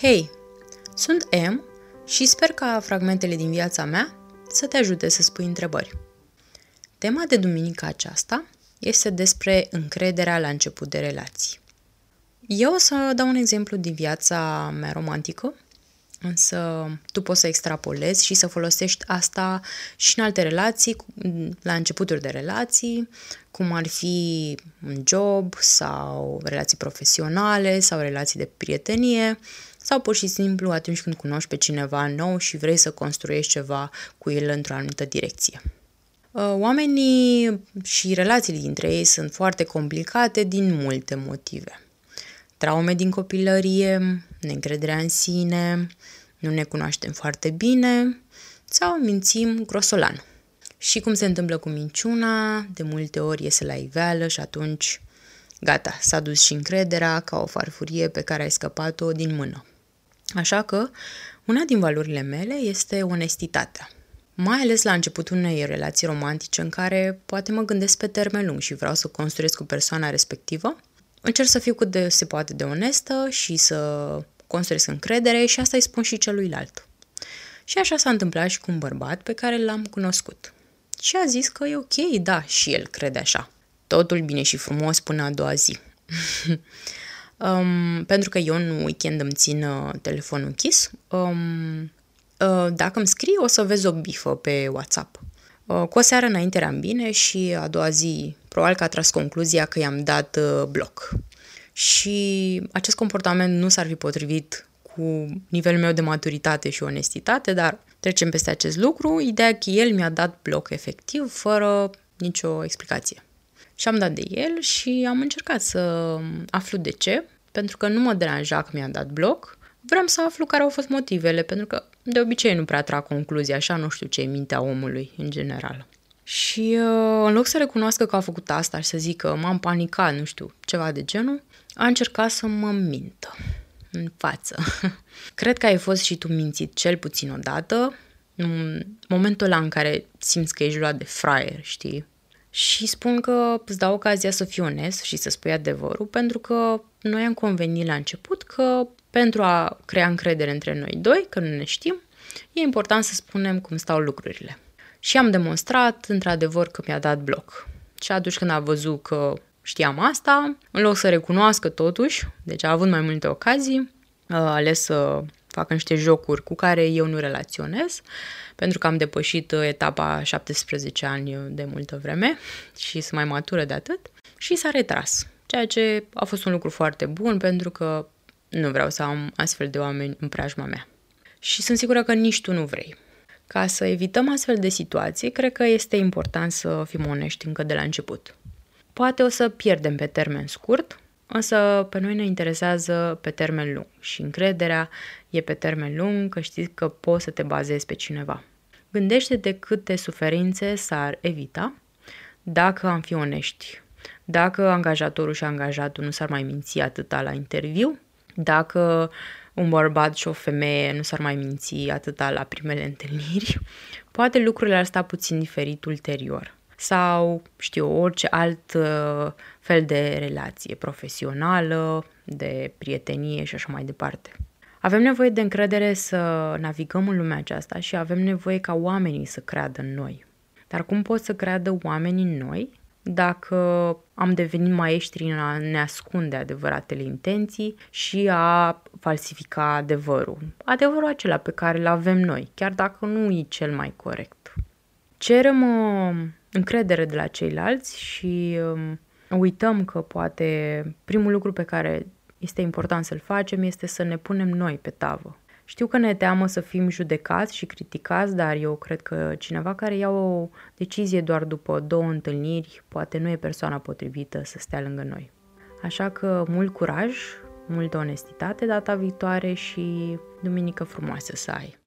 Hei, sunt M și sper ca fragmentele din viața mea să te ajute să spui întrebări. Tema de duminica aceasta este despre încrederea la început de relații. Eu o să dau un exemplu din viața mea romantică, însă tu poți să extrapolezi și să folosești asta și în alte relații, la începuturi de relații, cum ar fi un job sau relații profesionale sau relații de prietenie sau pur și simplu atunci când cunoști pe cineva nou și vrei să construiești ceva cu el într-o anumită direcție. Uh, oamenii și relațiile dintre ei sunt foarte complicate din multe motive. Traume din copilărie, neîncrederea în sine, nu ne cunoaștem foarte bine sau mințim grosolan. Și cum se întâmplă cu minciuna, de multe ori iese la iveală și atunci gata, s-a dus și încrederea ca o farfurie pe care ai scăpat-o din mână. Așa că, una din valorile mele este onestitatea. Mai ales la începutul unei relații romantice în care poate mă gândesc pe termen lung și vreau să construiesc cu persoana respectivă, încerc să fiu cât de se poate de onestă și să construiesc încredere și asta îi spun și celuilalt. Și așa s-a întâmplat și cu un bărbat pe care l-am cunoscut. Și a zis că e ok, da, și el crede așa. Totul bine și frumos până a doua zi. um, pentru că eu în weekend îmi țin uh, telefonul închis. Um, uh, dacă îmi scrii, o să vezi o bifă pe WhatsApp. Uh, cu o seară înainte eram bine și a doua zi probabil că a tras concluzia că i-am dat uh, bloc. Și acest comportament nu s-ar fi potrivit cu nivelul meu de maturitate și onestitate, dar trecem peste acest lucru. Ideea că el mi-a dat bloc efectiv, fără nicio explicație. Și am dat de el și am încercat să aflu de ce, pentru că nu mă deranja că mi-a dat bloc. Vreau să aflu care au fost motivele, pentru că de obicei nu prea trag concluzia, așa nu știu ce e mintea omului în general. Și uh, în loc să recunoască că a făcut asta și să zică m-am panicat, nu știu, ceva de genul, a încercat să mă mintă în față. Cred că ai fost și tu mințit cel puțin odată, în momentul ăla în care simți că ești luat de fraier, știi? Și spun că îți dau ocazia să fii onest și să spui adevărul, pentru că noi am convenit la început că pentru a crea încredere între noi doi, că nu ne știm, e important să spunem cum stau lucrurile. Și am demonstrat, într-adevăr, că mi-a dat bloc. Și atunci când a văzut că știam asta, în loc să recunoască totuși, deci a avut mai multe ocazii, a ales să facă niște jocuri cu care eu nu relaționez, pentru că am depășit etapa 17 ani de multă vreme și sunt mai matură de atât, și s-a retras. Ceea ce a fost un lucru foarte bun pentru că nu vreau să am astfel de oameni în preajma mea. Și sunt sigură că nici tu nu vrei. Ca să evităm astfel de situații, cred că este important să fim onești încă de la început. Poate o să pierdem pe termen scurt, însă pe noi ne interesează pe termen lung și încrederea e pe termen lung că știi că poți să te bazezi pe cineva. Gândește-te câte suferințe s-ar evita dacă am fi onești. Dacă angajatorul și angajatul nu s-ar mai minți atâta la interviu, dacă un bărbat și o femeie nu s-ar mai minți atâta la primele întâlniri, poate lucrurile ar sta puțin diferit ulterior. Sau, știu, orice alt uh, fel de relație profesională, de prietenie și așa mai departe. Avem nevoie de încredere să navigăm în lumea aceasta și avem nevoie ca oamenii să creadă în noi. Dar cum pot să creadă oamenii în noi dacă am devenit maestri în a ne ascunde adevăratele intenții și a falsifica adevărul. Adevărul acela pe care îl avem noi, chiar dacă nu e cel mai corect. Cerem uh, încredere de la ceilalți și uh, uităm că poate primul lucru pe care este important să-l facem este să ne punem noi pe tavă. Știu că ne teamă să fim judecați și criticați, dar eu cred că cineva care ia o decizie doar după două întâlniri, poate nu e persoana potrivită să stea lângă noi. Așa că mult curaj, multă onestitate data viitoare și duminică frumoasă să ai!